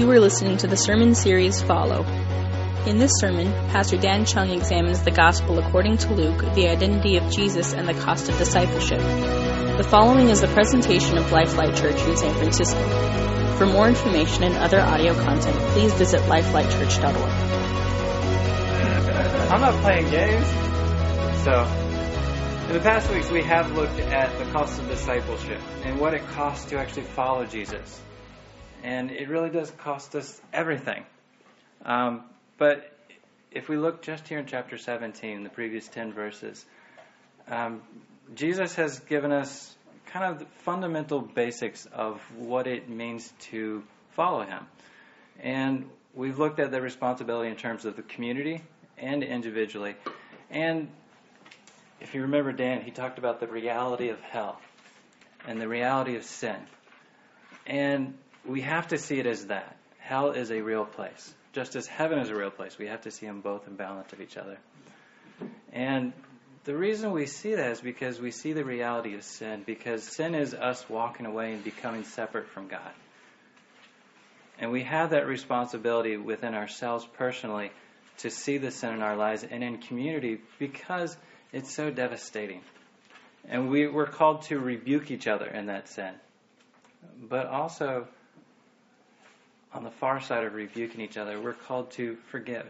You are listening to the sermon series Follow. In this sermon, Pastor Dan Chung examines the gospel according to Luke, the identity of Jesus, and the cost of discipleship. The following is a presentation of Lifelight Church in San Francisco. For more information and other audio content, please visit lifelightchurch.org. I'm not playing games. So, in the past weeks, we have looked at the cost of discipleship and what it costs to actually follow Jesus. And it really does cost us everything. Um, but if we look just here in chapter 17, the previous 10 verses, um, Jesus has given us kind of the fundamental basics of what it means to follow him. And we've looked at the responsibility in terms of the community and individually. And if you remember Dan, he talked about the reality of hell and the reality of sin. And we have to see it as that. Hell is a real place. Just as heaven is a real place, we have to see them both in balance of each other. And the reason we see that is because we see the reality of sin, because sin is us walking away and becoming separate from God. And we have that responsibility within ourselves personally to see the sin in our lives and in community because it's so devastating. And we, we're called to rebuke each other in that sin. But also, on the far side of rebuking each other, we're called to forgive.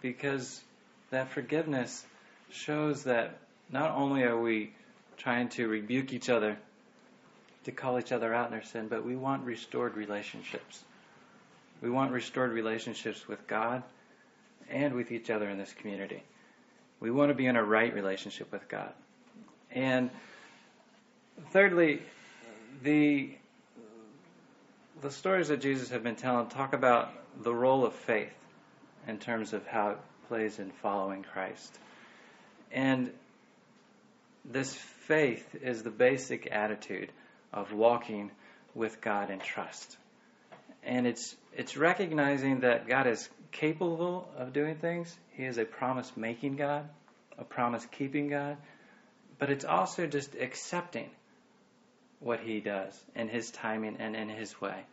Because that forgiveness shows that not only are we trying to rebuke each other, to call each other out in their sin, but we want restored relationships. We want restored relationships with God and with each other in this community. We want to be in a right relationship with God. And thirdly, the the stories that Jesus had been telling talk about the role of faith in terms of how it plays in following Christ. And this faith is the basic attitude of walking with God in trust. And it's it's recognizing that God is capable of doing things. He is a promise making God, a promise keeping God, but it's also just accepting what he does in his timing and in his way.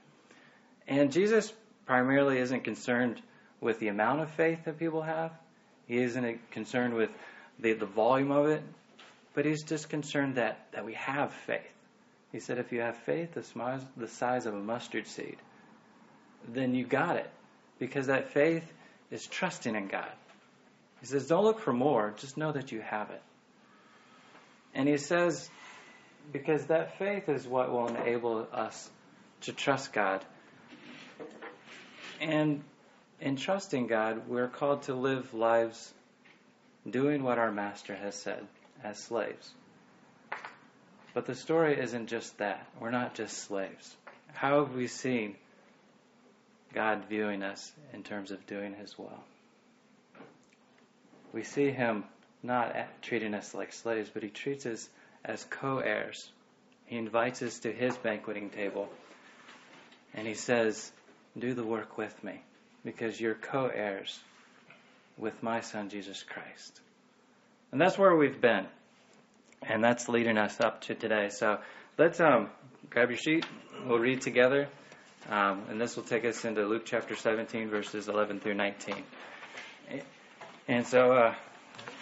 And Jesus primarily isn't concerned with the amount of faith that people have. He isn't concerned with the, the volume of it, but he's just concerned that, that we have faith. He said, if you have faith the size, the size of a mustard seed, then you got it. Because that faith is trusting in God. He says, don't look for more, just know that you have it. And he says, because that faith is what will enable us to trust God. And in trusting God, we're called to live lives doing what our Master has said as slaves. But the story isn't just that. We're not just slaves. How have we seen God viewing us in terms of doing His will? We see Him not treating us like slaves, but He treats us as co heirs. He invites us to His banqueting table. And He says, Do the work with me, because you're co heirs with my Son, Jesus Christ. And that's where we've been. And that's leading us up to today. So let's um, grab your sheet. We'll read together. Um, and this will take us into Luke chapter 17, verses 11 through 19. And so, uh,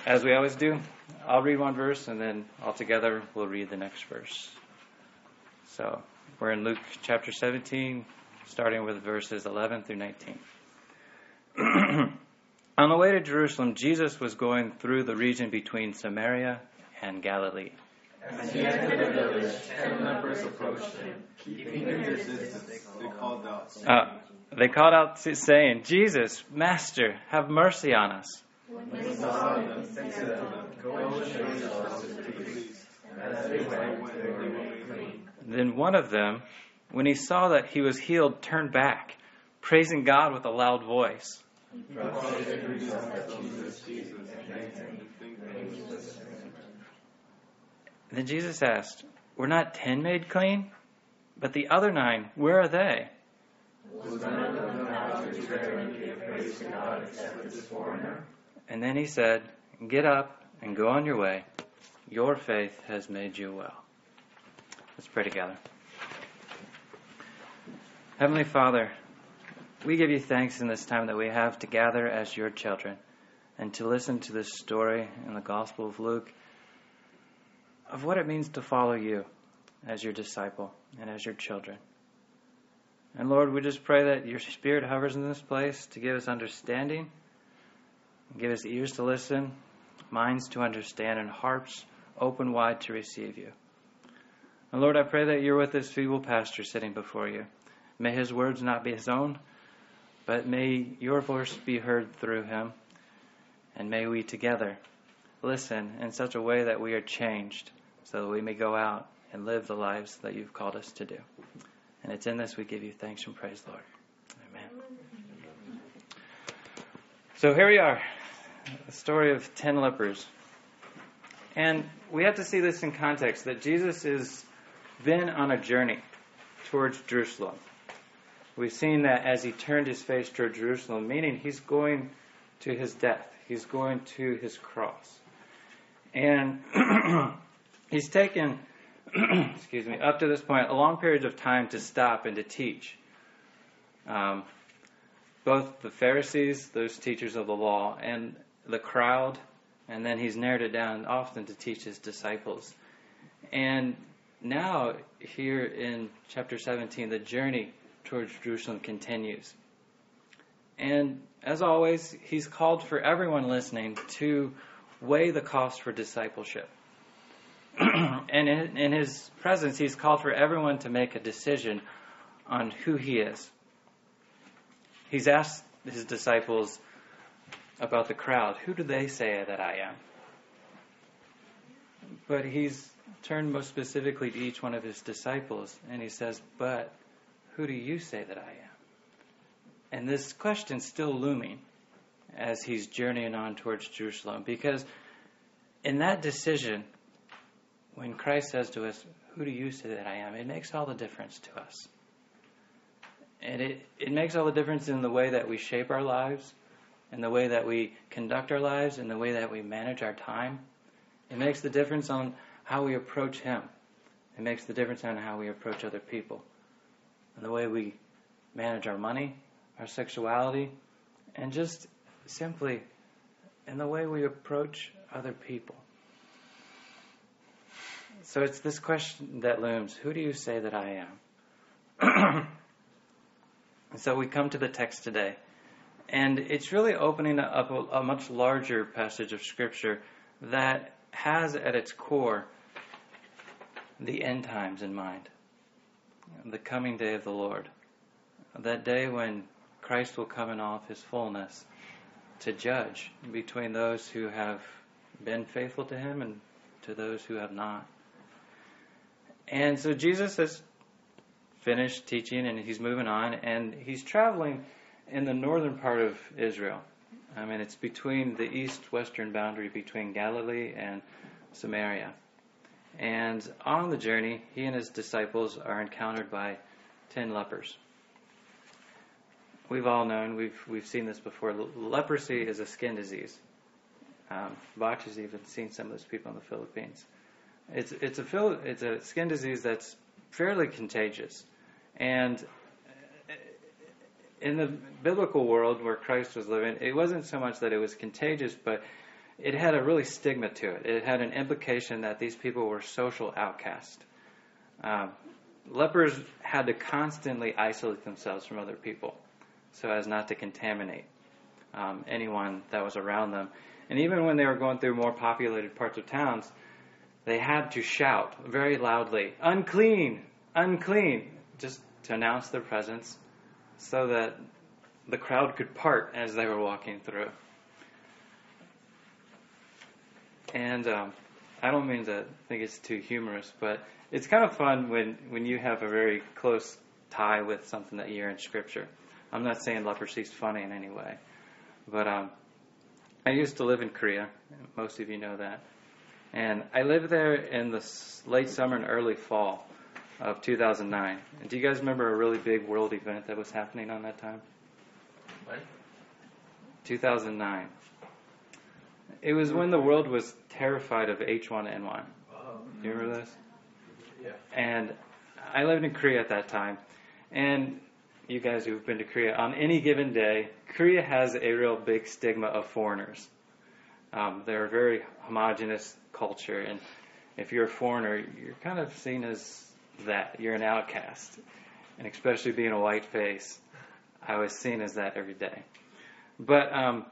as we always do, I'll read one verse and then all together we'll read the next verse. So, we're in Luke chapter 17, starting with verses 11 through 19. On the way to Jerusalem, Jesus was going through the region between Samaria and Galilee. As he entered the village, ten lepers approached him. Keeping their distance, they called out, saying, Uh, they called out saying, Jesus, Master, have mercy on us. When he saw them, to them, Go and show yourselves to the priest. And as they went, they were made clean. Then one of them, when he saw that he was healed, turned back, praising God with a loud voice. Then Jesus asked, Were not ten made clean? But the other nine, where are they? And then he said, Get up and go on your way. Your faith has made you well. Let's pray together. Heavenly Father, we give you thanks in this time that we have to gather as your children and to listen to this story in the Gospel of Luke of what it means to follow you as your disciple and as your children. And Lord, we just pray that your Spirit hovers in this place to give us understanding, give us ears to listen, minds to understand, and hearts open wide to receive you. And Lord, I pray that you're with this feeble pastor sitting before you. May his words not be his own, but may your voice be heard through him. And may we together listen in such a way that we are changed so that we may go out and live the lives that you've called us to do. And it's in this we give you thanks and praise, Lord. Amen. So here we are, the story of ten lepers. And we have to see this in context that Jesus has been on a journey towards Jerusalem. We've seen that as he turned his face toward Jerusalem, meaning he's going to his death, he's going to his cross. And he's taken excuse me, up to this point, a long period of time to stop and to teach. Um, both the Pharisees, those teachers of the law, and the crowd, and then he's narrowed it down often to teach his disciples. And now, here in chapter 17, the journey towards Jerusalem continues. And as always, he's called for everyone listening to weigh the cost for discipleship. and in, in his presence, he's called for everyone to make a decision on who he is. He's asked his disciples about the crowd who do they say that I am? But he's turned most specifically to each one of his disciples, and he says, But who do you say that I am? And this question's still looming as he's journeying on towards Jerusalem, because in that decision, when Christ says to us, Who do you say that I am? it makes all the difference to us. And it, it makes all the difference in the way that we shape our lives, in the way that we conduct our lives, in the way that we manage our time. It makes the difference on how we approach Him. It makes the difference on how we approach other people. And the way we manage our money, our sexuality, and just simply in the way we approach other people. So it's this question that looms Who do you say that I am? And so we come to the text today. And it's really opening up a, a, much larger passage of Scripture that has at its core the end times in mind, the coming day of the Lord. That day when Christ will come in all of his fullness to judge between those who have been faithful to him and to those who have not. And so Jesus has finished teaching and he's moving on and he's traveling in the northern part of Israel. I mean, it's between the east western boundary between Galilee and Samaria. And on the journey, he and his disciples are encountered by ten lepers. We've all known, we've, we've seen this before. Leprosy is a skin disease. Um, Bach has even seen some of those people in the Philippines. It's it's a it's a skin disease that's fairly contagious, and in the biblical world where Christ was living, it wasn't so much that it was contagious, but it had a really stigma to it. It had an implication that these people were social outcasts. Um, lepers had to constantly isolate themselves from other people so as not to contaminate um, anyone that was around them. And even when they were going through more populated parts of towns, they had to shout very loudly, unclean, unclean, just to announce their presence so that the crowd could part as they were walking through. And um, I don't mean to think it's too humorous, but it's kind of fun when, when you have a very close tie with something that you hear in Scripture. I'm not saying leprosy is funny in any way, but um, I used to live in Korea. Most of you know that. And I lived there in the late summer and early fall of 2009. And do you guys remember a really big world event that was happening on that time? What? 2009. It was when the world was terrified of H1N1. Oh, Do you remember this? yeah. And I lived in Korea at that time. And you guys who've been to Korea, on any given day, Korea has a real big stigma of foreigners. Um, they're a very homogenous culture, and if you're a foreigner, you're kind of seen as that. You're an outcast, and especially being a white face, I was seen as that every day. But um,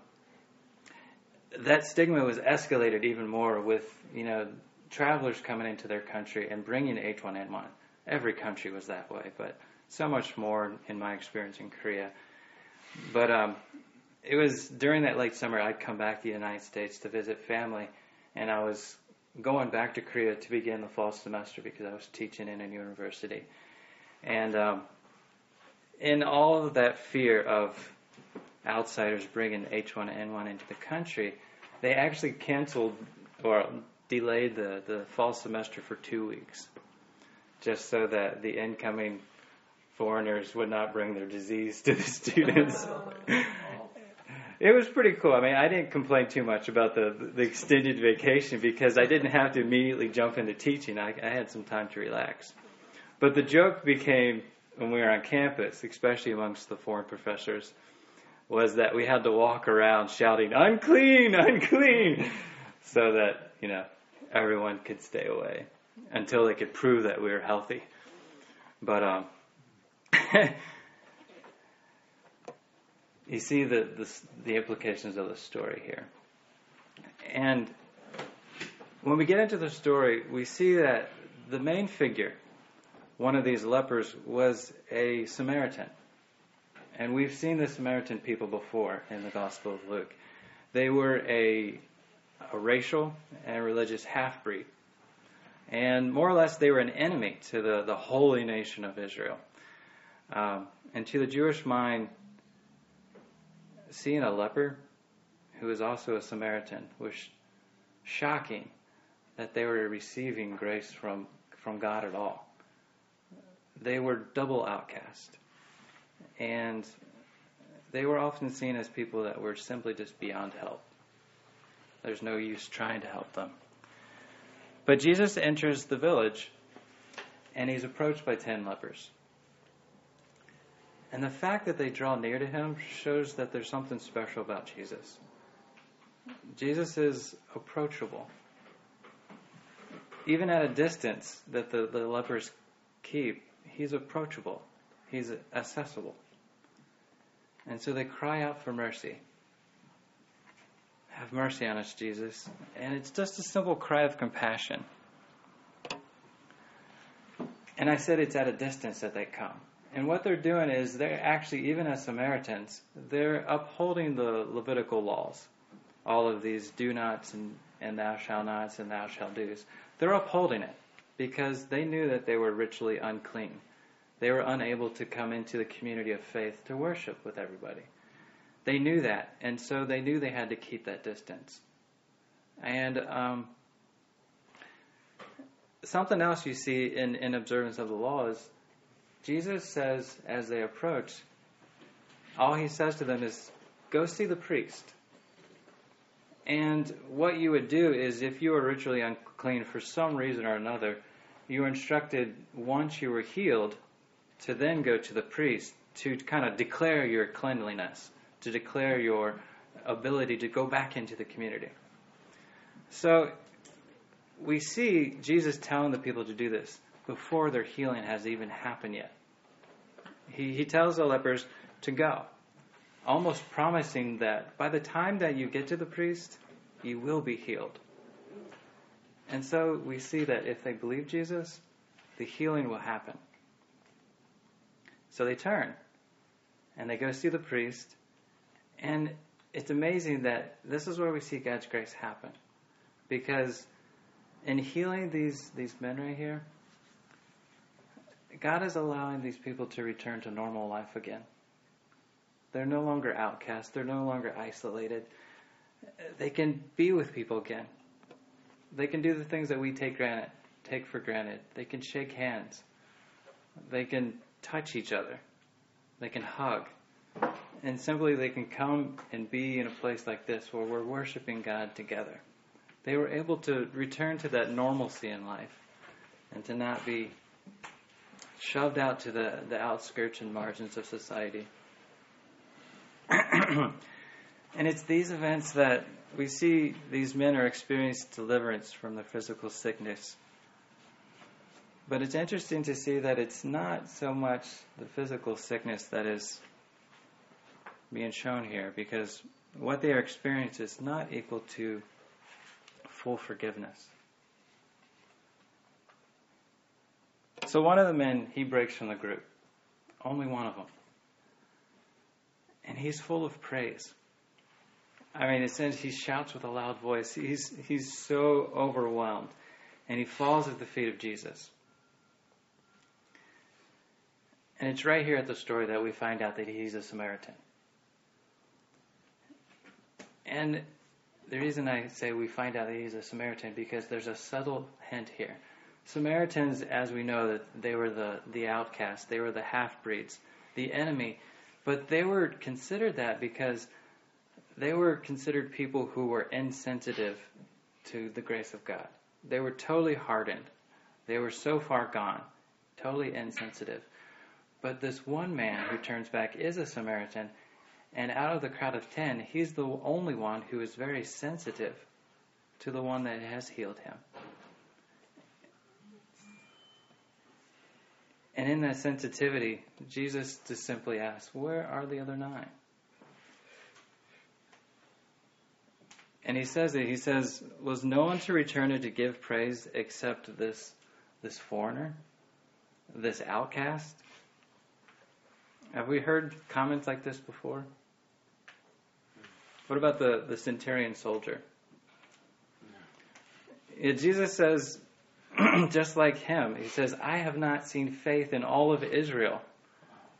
that stigma was escalated even more with you know travelers coming into their country and bringing H1N1. Every country was that way, but so much more in my experience in Korea. But um, it was during that late summer I'd come back to the United States to visit family, and I was going back to Korea to begin the fall semester because I was teaching in a university. And um, in all of that fear of outsiders bringing H1N1 into the country, they actually canceled or delayed the, the fall semester for two weeks just so that the incoming foreigners would not bring their disease to the students. it was pretty cool. I mean, I didn't complain too much about the the extended vacation because I didn't have to immediately jump into teaching. I, I had some time to relax. But the joke became when we were on campus, especially amongst the foreign professors, was that we had to walk around shouting "unclean, unclean," so that you know everyone could stay away until they could prove that we were healthy. But um, you see the, the, the implications of the story here. And when we get into the story, we see that the main figure, one of these lepers, was a Samaritan. And we've seen the Samaritan people before in the Gospel of Luke. They were a, a racial and religious half breed. And more or less, they were an enemy to the, the holy nation of Israel. Um, and to the Jewish mind, seeing a leper who was also a Samaritan was shocking that they were receiving grace from, from God at all. They were double outcast. And they were often seen as people that were simply just beyond help. There's no use trying to help them. But Jesus enters the village and he's approached by ten lepers. And the fact that they draw near to him shows that there's something special about Jesus. Jesus is approachable. Even at a distance that the, the lepers keep, he's approachable. He's accessible. And so they cry out for mercy. Have mercy on us, Jesus. And it's just a simple cry of compassion. And I said it's at a distance that they come. And what they're doing is they're actually, even as Samaritans, they're upholding the Levitical laws. All of these do nots and, and thou shalt nots and thou shalt do's. They're upholding it because they knew that they were ritually unclean. They were unable to come into the community of faith to worship with everybody. They knew that, and so they knew they had to keep that distance. And um, something else you see in, in observance of the law is Jesus says, as they approach, all he says to them is, Go see the priest. And what you would do is, if you were ritually unclean for some reason or another, you were instructed once you were healed to then go to the priest to kind of declare your cleanliness, to declare your ability to go back into the community. So we see Jesus telling the people to do this before their healing has even happened yet. He, he tells the lepers to go, almost promising that by the time that you get to the priest, you will be healed. And so we see that if they believe Jesus, the healing will happen. So they turn and they go see the priest. And it's amazing that this is where we see God's grace happen. Because in healing these, these men right here, God is allowing these people to return to normal life again. They're no longer outcast, they're no longer isolated. They can be with people again. They can do the things that we take granted, take for granted. They can shake hands. They can touch each other. They can hug. And simply they can come and be in a place like this where we're worshiping God together. They were able to return to that normalcy in life and to not be shoved out to the, the outskirts and margins of society. and it's these events that we see these men are experiencing deliverance from the physical sickness. But it's interesting to see that it's not so much the physical sickness that is being shown here because what they are experiencing is not equal to full forgiveness. So one of the men, he breaks from the group. Only one of them. And he's full of praise. I mean, it says he shouts with a loud voice. He's, he's so overwhelmed. And he falls at the feet of Jesus. And it's right here at the story that we find out that he's a Samaritan. And the reason I say we find out that he's a Samaritan because there's a subtle hint here. Samaritans, as we know, that they were the, the outcasts, they were the half breeds, the enemy, but they were considered that because they were considered people who were insensitive to the grace of God. They were totally hardened. They were so far gone, totally insensitive. But this one man who turns back is a Samaritan, and out of the crowd of ten, he's the only one who is very sensitive to the one that has healed him. And in that sensitivity, Jesus just simply asks, Where are the other nine? And he says it. He says, Was no one to return and to give praise except this, this foreigner, this outcast? Have we heard comments like this before? What about the, the centurion soldier? Yeah, Jesus says, just like him, he says, I have not seen faith in all of Israel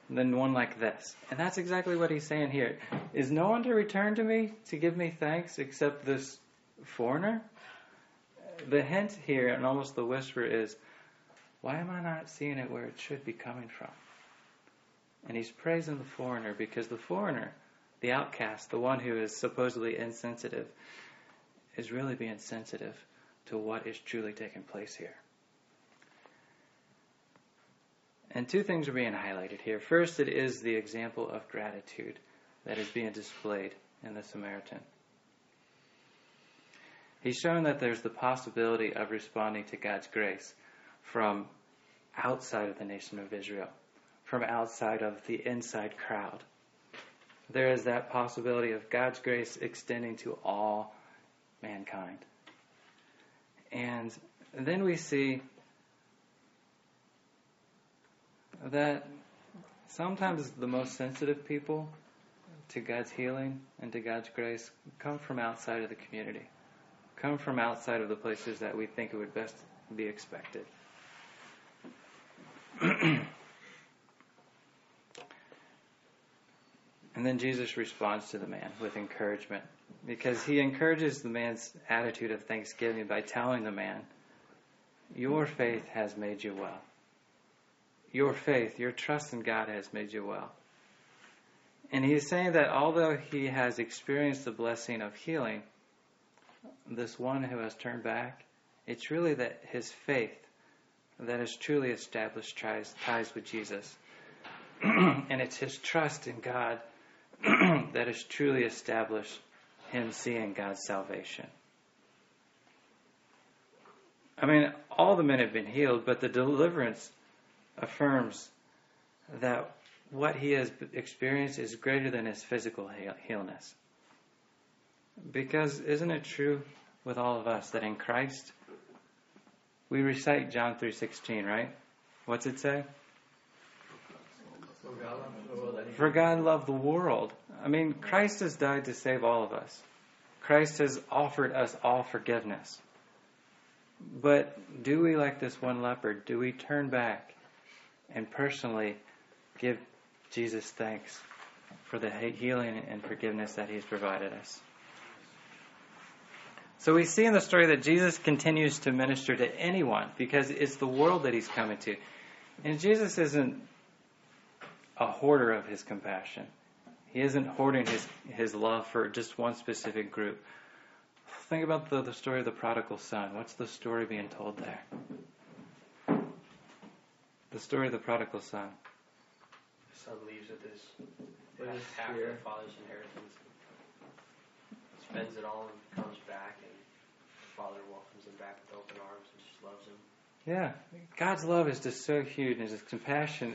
than one like this. And that's exactly what he's saying here. Is no one to return to me to give me thanks except this foreigner? The hint here, and almost the whisper, is why am I not seeing it where it should be coming from? And he's praising the foreigner because the foreigner, the outcast, the one who is supposedly insensitive, is really being sensitive to what is truly taking place here. And two things are being highlighted here. First, it is the example of gratitude that is being displayed in the Samaritan. He's shown that there's the possibility of responding to God's grace from outside of the nation of Israel, from outside of the inside crowd. There is that possibility of God's grace extending to all mankind. And then we see that sometimes the most sensitive people to God's healing and to God's grace come from outside of the community, come from outside of the places that we think it would best be expected. and then Jesus responds to the man with encouragement because he encourages the man's attitude of thanksgiving by telling the man, Your faith has made you well. Your faith, your trust in God has made you well. And he's saying that although he has experienced the blessing of healing, this one who has turned back, it's really that his faith that has truly established ties, ties with Jesus. and it's his trust in God that has truly established him seeing God's salvation. I mean, all the men have been healed, but the deliverance affirms that what he has experienced is greater than his physical healness. Because isn't it true with all of us that in Christ we recite John 3:16, right? What's it say? For God loved the world. I mean, Christ has died to save all of us. Christ has offered us all forgiveness. But do we, like this one leopard, do we turn back and personally give Jesus thanks for the healing and forgiveness that He's provided us? So we see in the story that Jesus continues to minister to anyone because it's the world that He's coming to. And Jesus isn't a hoarder of his compassion. He isn't hoarding his, his love for just one specific group. Think about the, the story of the prodigal son. What's the story being told there? the story of the prodigal son. The son leaves with his With half, his of the father's inheritance. Spends it all and comes back, and the father welcomes him back with open arms and just loves him. Yeah, God's love is just so huge, and His compassion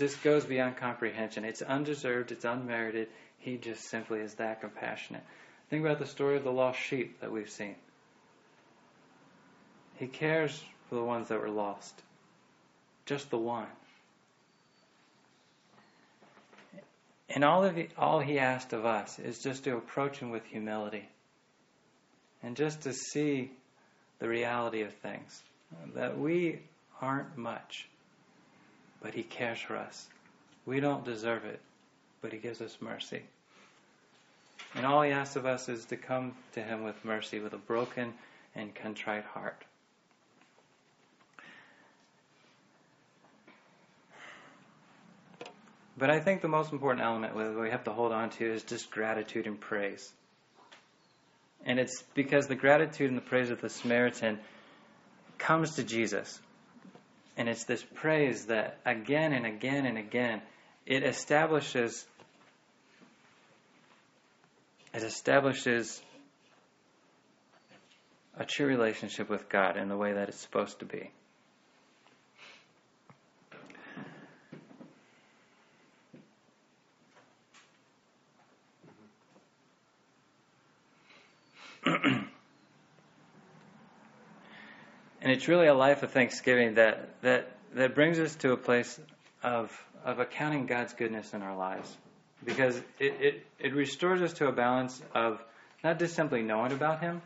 just goes beyond comprehension. It's undeserved, it's unmerited. He just simply is that compassionate. Think about the story of the lost sheep that we've seen. He cares for the ones that were lost, just the one. And all of he, all He asked of us is just to approach Him with humility, and just to see the reality of things that we aren't much, but He cares for us. We don't deserve it, but He gives us mercy. And all He asks of us is to come to Him with mercy, with a broken and contrite heart. But I think the most important element that we have to hold on to is just gratitude and praise. And it's because the gratitude and the praise of the Samaritan comes to Jesus. And it's this praise that again and again and again it establishes it establishes a true relationship with God in the way that it's supposed to be. And it's really a life of thanksgiving that, that, that brings us to a place of, of accounting God's goodness in our lives. Because it, it, it restores us to a balance of not just simply knowing about Him.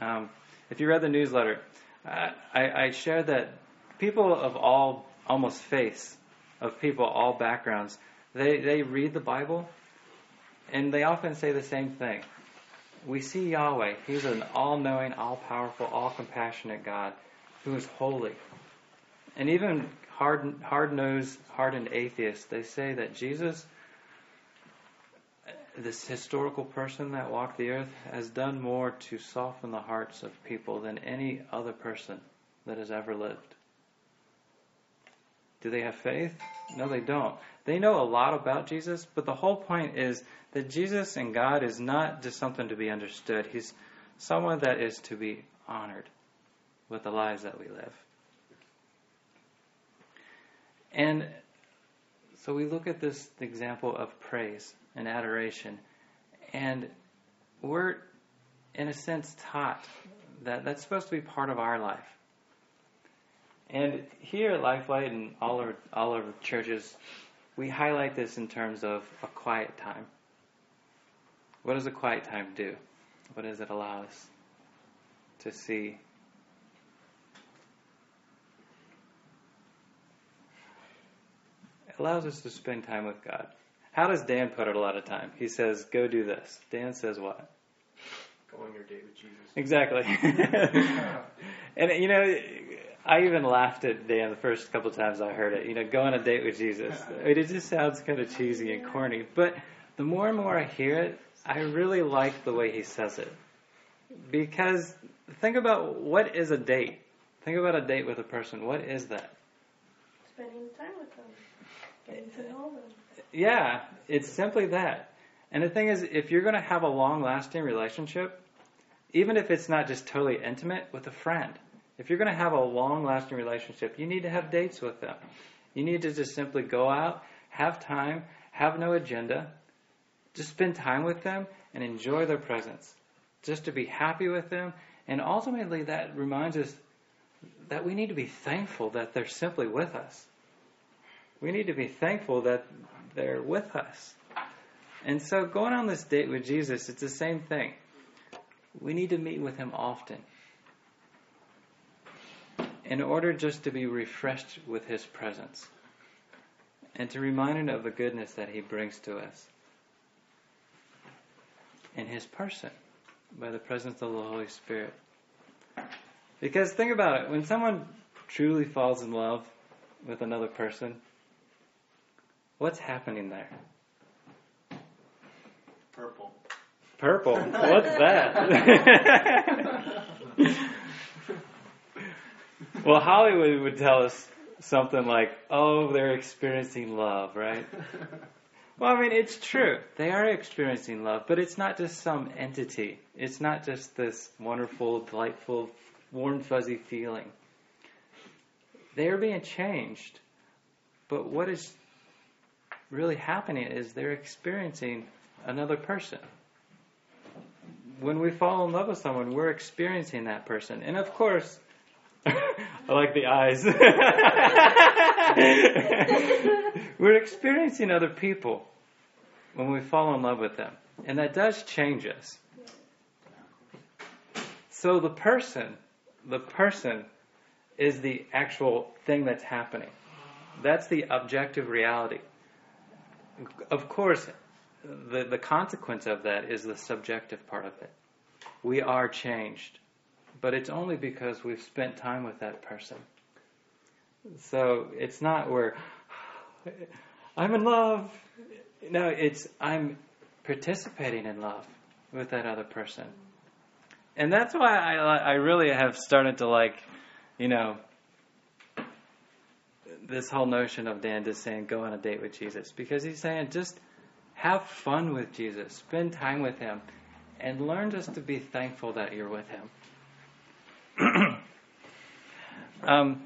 Um, if you read the newsletter, I, I shared that people of all, almost faiths, of people, all backgrounds, they, they read the Bible and they often say the same thing we see Yahweh. He's an all knowing, all powerful, all compassionate God who is holy. And even hard hard nosed, hardened atheists, they say that Jesus, this historical person that walked the earth, has done more to soften the hearts of people than any other person that has ever lived. Do they have faith? No, they don't. They know a lot about Jesus, but the whole point is that Jesus and God is not just something to be understood. He's someone that is to be honored with the lives that we live. And so we look at this example of praise and adoration, and we're, in a sense, taught that that's supposed to be part of our life. And here at Lifelight and all our all our churches, we highlight this in terms of a quiet time. What does a quiet time do? What does it allow us to see? It allows us to spend time with God. How does Dan put it a lot of time? He says, "Go do this." Dan says what? Go on your date with Jesus. Exactly. and you know, I even laughed at Dan the first couple times I heard it. You know, go on a date with Jesus. I mean, it just sounds kind of cheesy and corny. But the more and more I hear it, I really like the way he says it. Because think about what is a date. Think about a date with a person. What is that? Spending time with them, getting to know them. Yeah, it's simply that. And the thing is, if you're going to have a long lasting relationship, even if it's not just totally intimate with a friend, if you're going to have a long lasting relationship, you need to have dates with them. You need to just simply go out, have time, have no agenda, just spend time with them and enjoy their presence. Just to be happy with them. And ultimately, that reminds us that we need to be thankful that they're simply with us. We need to be thankful that they're with us. And so, going on this date with Jesus, it's the same thing. We need to meet with him often in order just to be refreshed with his presence and to remind him of the goodness that he brings to us in his person by the presence of the Holy Spirit. Because think about it when someone truly falls in love with another person, what's happening there? Purple. Purple. What's that? well, Hollywood would tell us something like, oh, they're experiencing love, right? Well, I mean, it's true. They are experiencing love, but it's not just some entity. It's not just this wonderful, delightful, warm, fuzzy feeling. They are being changed. But what is really happening is they're experiencing another person. When we fall in love with someone, we're experiencing that person. And of course, I like the eyes. We're experiencing other people when we fall in love with them. And that does change us. So the person, the person is the actual thing that's happening. That's the objective reality. Of course, the, the consequence of that is the subjective part of it. We are changed but it's only because we've spent time with that person. So it's not where I'm in love. No, it's I'm participating in love with that other person. And that's why I, I really have started to like, you know, this whole notion of Dan just saying go on a date with Jesus because he's saying just have fun with Jesus, spend time with him, and learn just to be thankful that you're with him. um,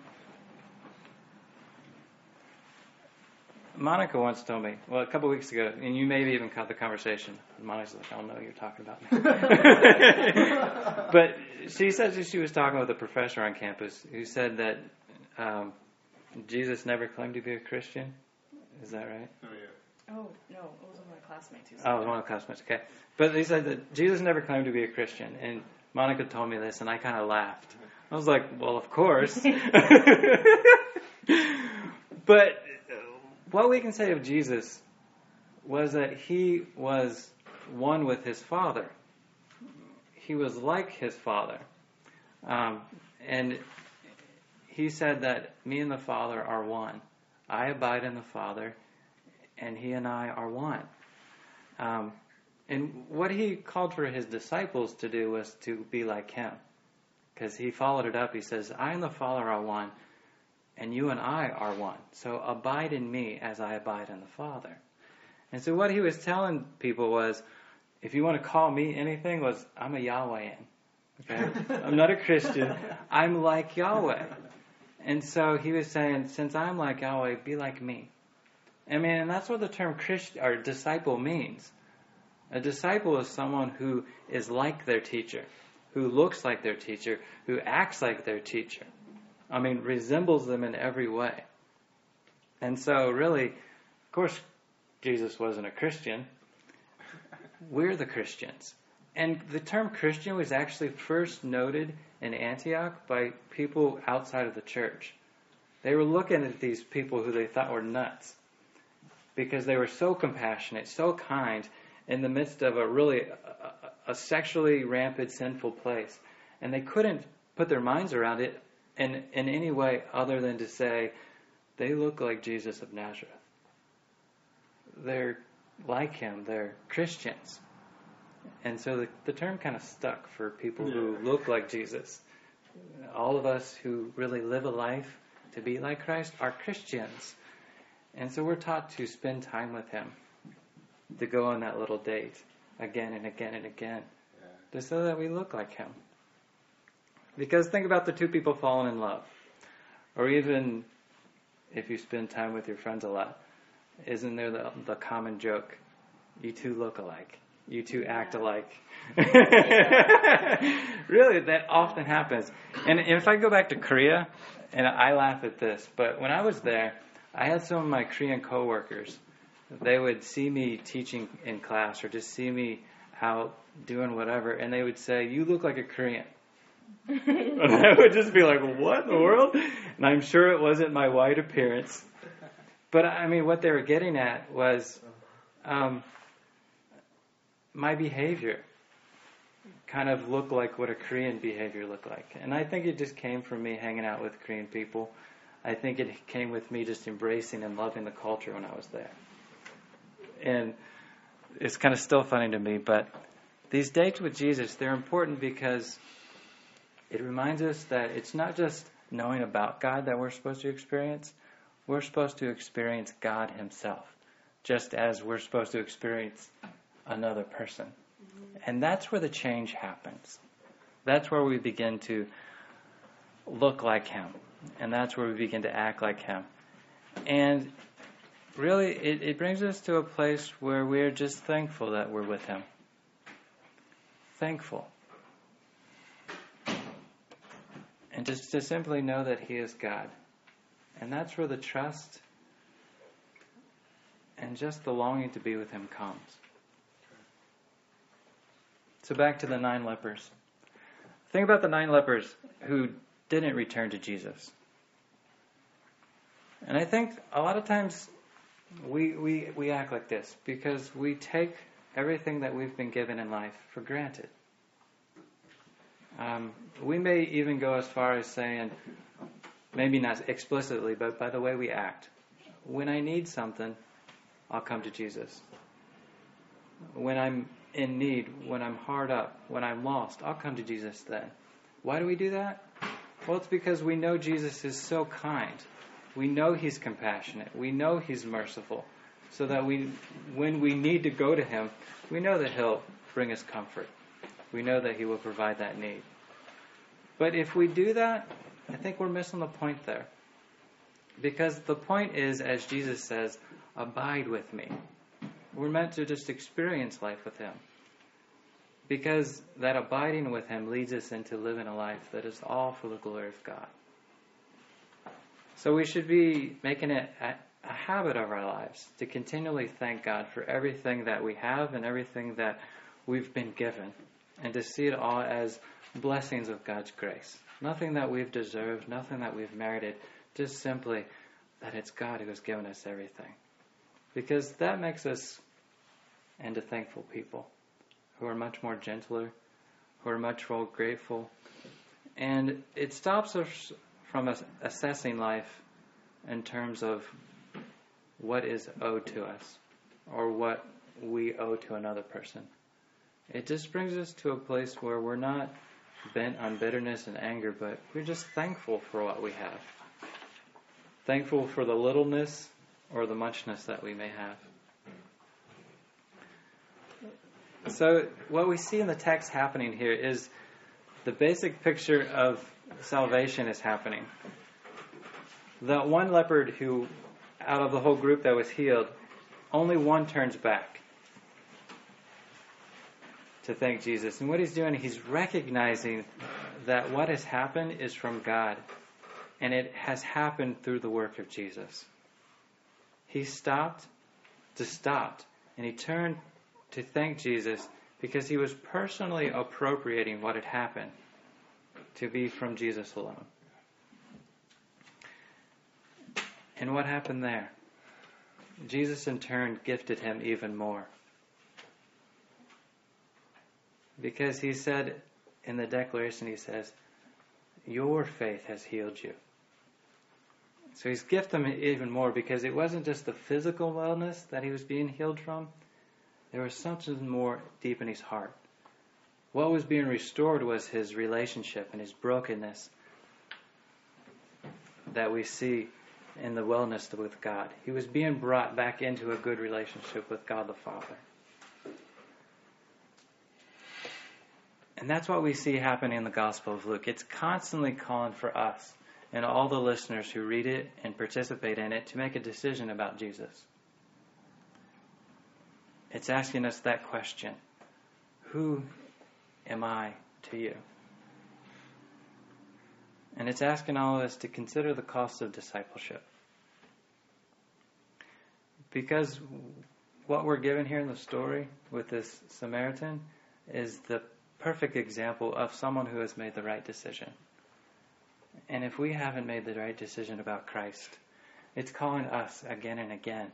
Monica once told me, well, a couple weeks ago, and you maybe even caught the conversation. Monica's like, I don't know what you're talking about but she said she was talking with a professor on campus who said that um, Jesus never claimed to be a Christian. Is that right? Oh, yeah. Oh, no, it was one of my classmates who said Oh, it was one of the classmates. Okay. But he said that Jesus never claimed to be a Christian. And Monica told me this, and I kind of laughed. I was like, well, of course. but what we can say of Jesus was that he was one with his Father. He was like his Father. Um, and he said that me and the Father are one. I abide in the Father, and he and I are one. Um, and what he called for his disciples to do was to be like him. Because he followed it up. He says, I and the Father are one, and you and I are one. So abide in me as I abide in the Father. And so what he was telling people was, if you want to call me anything, was I'm a Yahwehan. Okay? I'm not a Christian. I'm like Yahweh. And so he was saying, since I'm like Yahweh, be like me. I mean, and that's what the term Christian or disciple means. A disciple is someone who is like their teacher, who looks like their teacher, who acts like their teacher. I mean, resembles them in every way. And so, really, of course, Jesus wasn't a Christian. We're the Christians. And the term Christian was actually first noted in Antioch by people outside of the church. They were looking at these people who they thought were nuts because they were so compassionate, so kind, in the midst of a really a, a sexually rampant, sinful place, and they couldn't put their minds around it in in any way other than to say they look like Jesus of Nazareth. They're like him. They're Christians, and so the, the term kind of stuck for people who look like Jesus. All of us who really live a life to be like Christ are Christians. And so we're taught to spend time with Him to go on that little date again and again and again, yeah. just so that we look like Him. Because think about the two people falling in love, or even if you spend time with your friends a lot, isn't there the, the common joke? You two look alike. You two act alike. really, that often happens. And if I go back to Korea, and I laugh at this, but when I was there, I had some of my Korean coworkers they would see me teaching in class or just see me out doing whatever, and they would say, "You look like a Korean." and I would just be like, "What in the world?" And I'm sure it wasn't my white appearance, but I mean, what they were getting at was um, my behavior kind of looked like what a Korean behavior looked like, and I think it just came from me hanging out with Korean people. I think it came with me just embracing and loving the culture when I was there and it's kind of still funny to me, but these dates with Jesus, they're important because it reminds us that it's not just knowing about God that we're supposed to experience, we're supposed to experience God Himself, just as we're supposed to experience another person. Mm-hmm. And that's where the change happens. That's where we begin to look like Him. And that's where we begin to act like Him. And really, it, it brings us to a place where we're just thankful that we're with Him. Thankful. And just to simply know that He is God. And that's where the trust and just the longing to be with Him comes. So back to the nine lepers. Think about the nine lepers who didn't return to Jesus. And I think a lot of times we, we, we act like this because we take everything that we've been given in life for granted. Um, we may even go as far as saying, maybe not explicitly, but by the way we act. When I need something, I'll come to Jesus. When I'm in need, when I'm hard up, when I'm lost, I'll come to Jesus then. Why do we do that? Well, it's because we know Jesus is so kind. We know He's compassionate. We know He's merciful. So that we, when we need to go to Him, we know that He'll bring us comfort. We know that He will provide that need. But if we do that, I think we're missing the point there. Because the point is, as Jesus says, abide with me. We're meant to just experience life with Him. Because that abiding with Him leads us into living a life that is all for the glory of God. So we should be making it a, habit of our lives to continually thank God for everything that we have and everything that we've been given, and to see it all as blessings of God's grace. Nothing that we've deserved, nothing that we've merited, just simply that it's God who has given us everything. Because that makes us into thankful people who are much more gentler, who are much more grateful. And it stops us from assessing life in terms of what is owed to us or what we owe to another person. It just brings us to a place where we're not bent on bitterness and anger, but we're just thankful for what we have. Thankful for the littleness or the muchness that we may have. So, what we see in the text happening here is the basic picture of salvation is happening. The one leopard who, out of the whole group that was healed, only one turns back to thank Jesus. And what he's doing, he's recognizing that what has happened is from God, and it has happened through the work of Jesus. He stopped to stop, and he turned to thank Jesus because he was personally appropriating what had happened to be from Jesus alone. And what happened there? Jesus in turn gifted him even more. Because he said in the declaration, he says, Your faith has healed you. So he's gifted him even more because it wasn't just the physical wellness that he was being healed from, there was something more deep in his heart. What was being restored was his relationship and his brokenness that we see in the wellness with God. He was being brought back into a good relationship with God the Father. And that's what we see happening in the Gospel of Luke. It's constantly calling for us and all the listeners who read it and participate in it to make a decision about Jesus. It's asking us that question Who am I to you? And it's asking all of us to consider the cost of discipleship. Because what we're given here in the story with this Samaritan is the perfect example of someone who has made the right decision. And if we haven't made the right decision about Christ, it's calling us again and again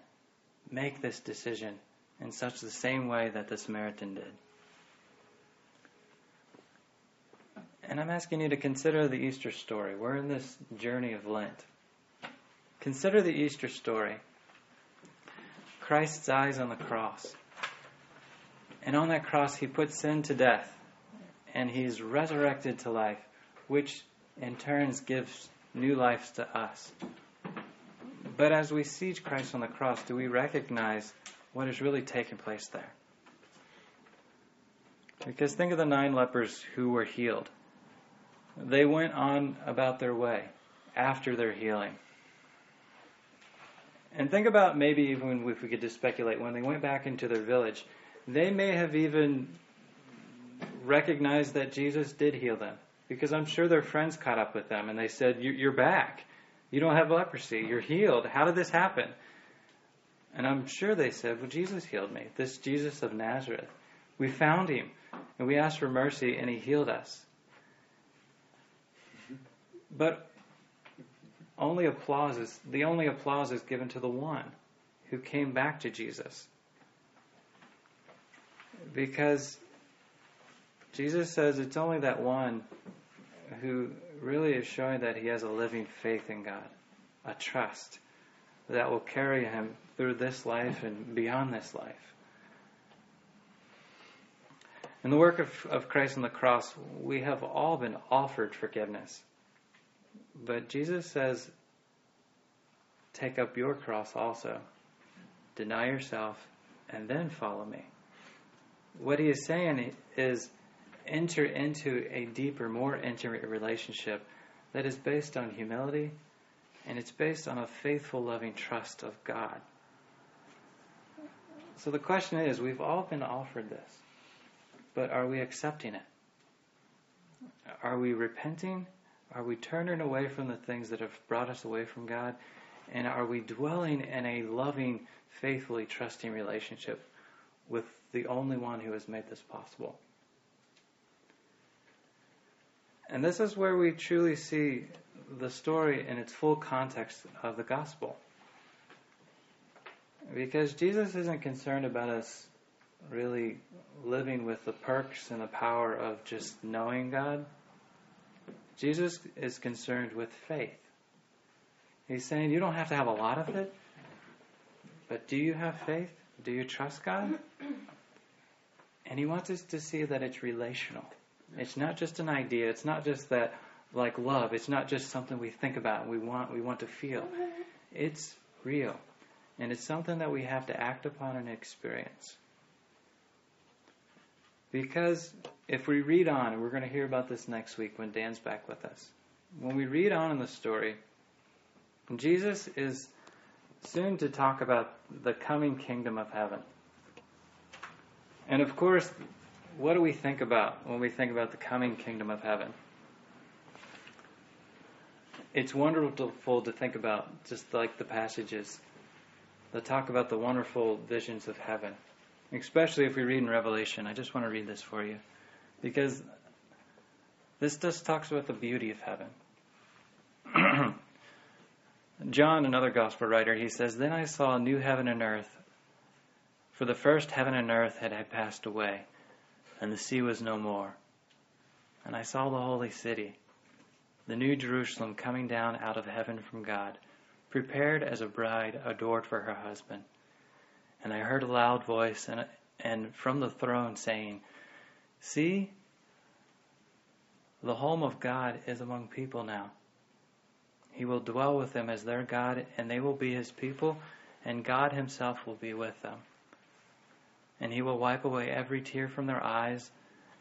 make this decision in such the same way that the Samaritan did. And I'm asking you to consider the Easter story. We're in this journey of Lent. Consider the Easter story. Christ's eyes on the cross. And on that cross, he puts sin to death and he's resurrected to life, which in turns gives new lives to us. But as we see Christ on the cross, do we recognize what is really taking place there? Because think of the nine lepers who were healed. They went on about their way after their healing. And think about maybe even if we could just speculate, when they went back into their village, they may have even recognized that Jesus did heal them. Because I'm sure their friends caught up with them and they said, You're back. You don't have leprosy. You're healed. How did this happen? And I'm sure they said, Well, Jesus healed me. This Jesus of Nazareth. We found him and we asked for mercy and he healed us. But only applause is the only applause is given to the one who came back to Jesus. Because Jesus says it's only that one who really is showing that he has a living faith in God, a trust that will carry him through this life and beyond this life. In the work of, of Christ on the cross, we have all been offered forgiveness. But Jesus says, take up your cross also, deny yourself, and then follow me. What he is saying is, enter into a deeper, more intimate relationship that is based on humility and it's based on a faithful, loving trust of God. So the question is we've all been offered this, but are we accepting it? Are we repenting? Are we turning away from the things that have brought us away from God? And are we dwelling in a loving, faithfully trusting relationship with the only one who has made this possible? And this is where we truly see the story in its full context of the gospel. Because Jesus isn't concerned about us really living with the perks and the power of just knowing God. Jesus is concerned with faith. He's saying you don't have to have a lot of it, but do you have faith? Do you trust God? And he wants us to see that it's relational. It's not just an idea. It's not just that like love. It's not just something we think about and we want we want to feel. It's real. And it's something that we have to act upon and experience. Because if we read on, and we're going to hear about this next week when Dan's back with us, when we read on in the story, Jesus is soon to talk about the coming kingdom of heaven. And of course, what do we think about when we think about the coming kingdom of heaven? It's wonderful to think about, just like the passages that talk about the wonderful visions of heaven, especially if we read in Revelation. I just want to read this for you because this just talks about the beauty of heaven. John, another gospel writer, he says, Then I saw a new heaven and earth, for the first heaven and earth had, had passed away, and the sea was no more. And I saw the holy city, the new Jerusalem, coming down out of heaven from God, prepared as a bride adored for her husband. And I heard a loud voice and, and from the throne saying, See, the home of God is among people now he will dwell with them as their God, and they will be his people, and God himself will be with them. And he will wipe away every tear from their eyes,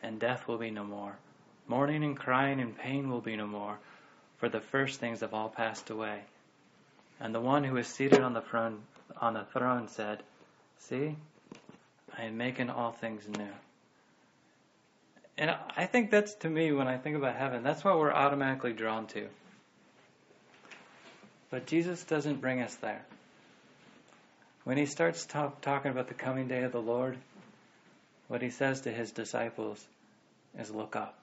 and death will be no more. Mourning and crying and pain will be no more, for the first things have all passed away. And the one who is seated on the throne, on the throne said, See, I am making all things new. And I think that's to me, when I think about heaven, that's what we're automatically drawn to. But Jesus doesn't bring us there. When he starts talk, talking about the coming day of the Lord, what he says to his disciples is look up.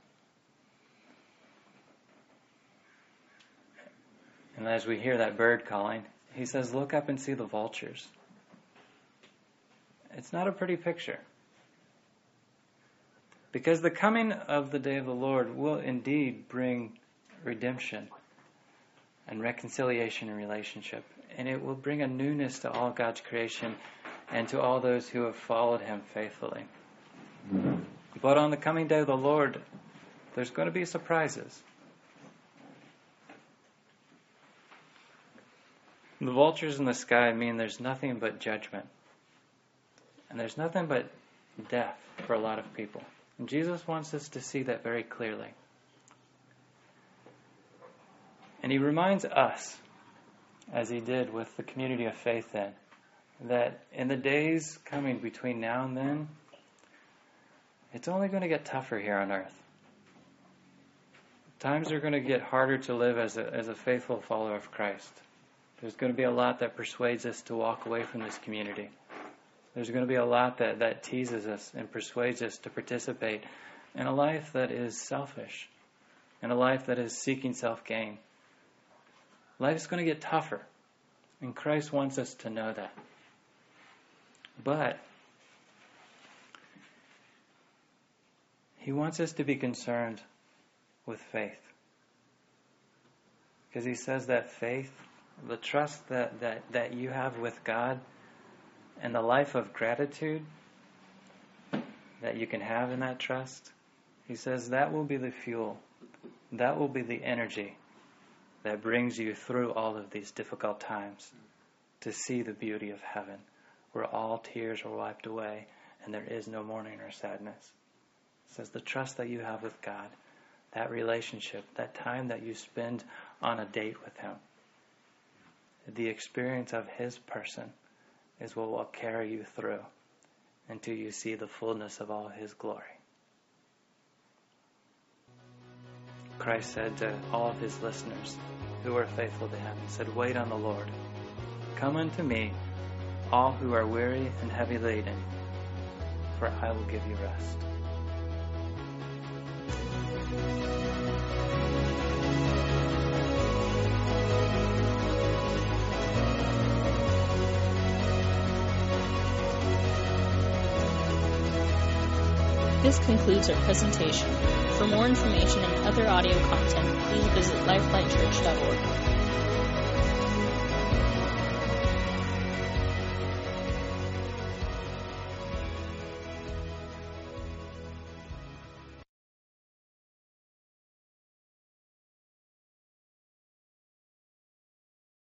And as we hear that bird calling, he says, Look up and see the vultures. It's not a pretty picture. Because the coming of the day of the Lord will indeed bring redemption and reconciliation and relationship. And it will bring a newness to all God's creation and to all those who have followed Him faithfully. But on the coming day of the Lord, there's going to be surprises. The vultures in the sky mean there's nothing but judgment. And there's nothing but death for a lot of people. And Jesus wants us to see that very clearly. And he reminds us, as he did with the community of faith then, that in the days coming between now and then, it's only going to get tougher here on earth. Times are going to get harder to live as a, as a faithful follower of Christ. There's going to be a lot that persuades us to walk away from this community. There's going to be a lot that, that teases us and persuades us to participate in a life that is selfish, in a life that is seeking self gain. Life's going to get tougher, and Christ wants us to know that. But He wants us to be concerned with faith. Because He says that faith, the trust that, that, that you have with God, and the life of gratitude that you can have in that trust, He says that will be the fuel, that will be the energy that brings you through all of these difficult times to see the beauty of heaven, where all tears are wiped away and there is no mourning or sadness. It says the trust that you have with God, that relationship, that time that you spend on a date with Him, the experience of His person is what will carry you through until you see the fullness of all His glory. Christ said to all of His listeners who were faithful to Him, He said, Wait on the Lord. Come unto me, all who are weary and heavy laden, for I will give you rest. This concludes our presentation. For more information and other audio content, please visit lifelightchurch.org.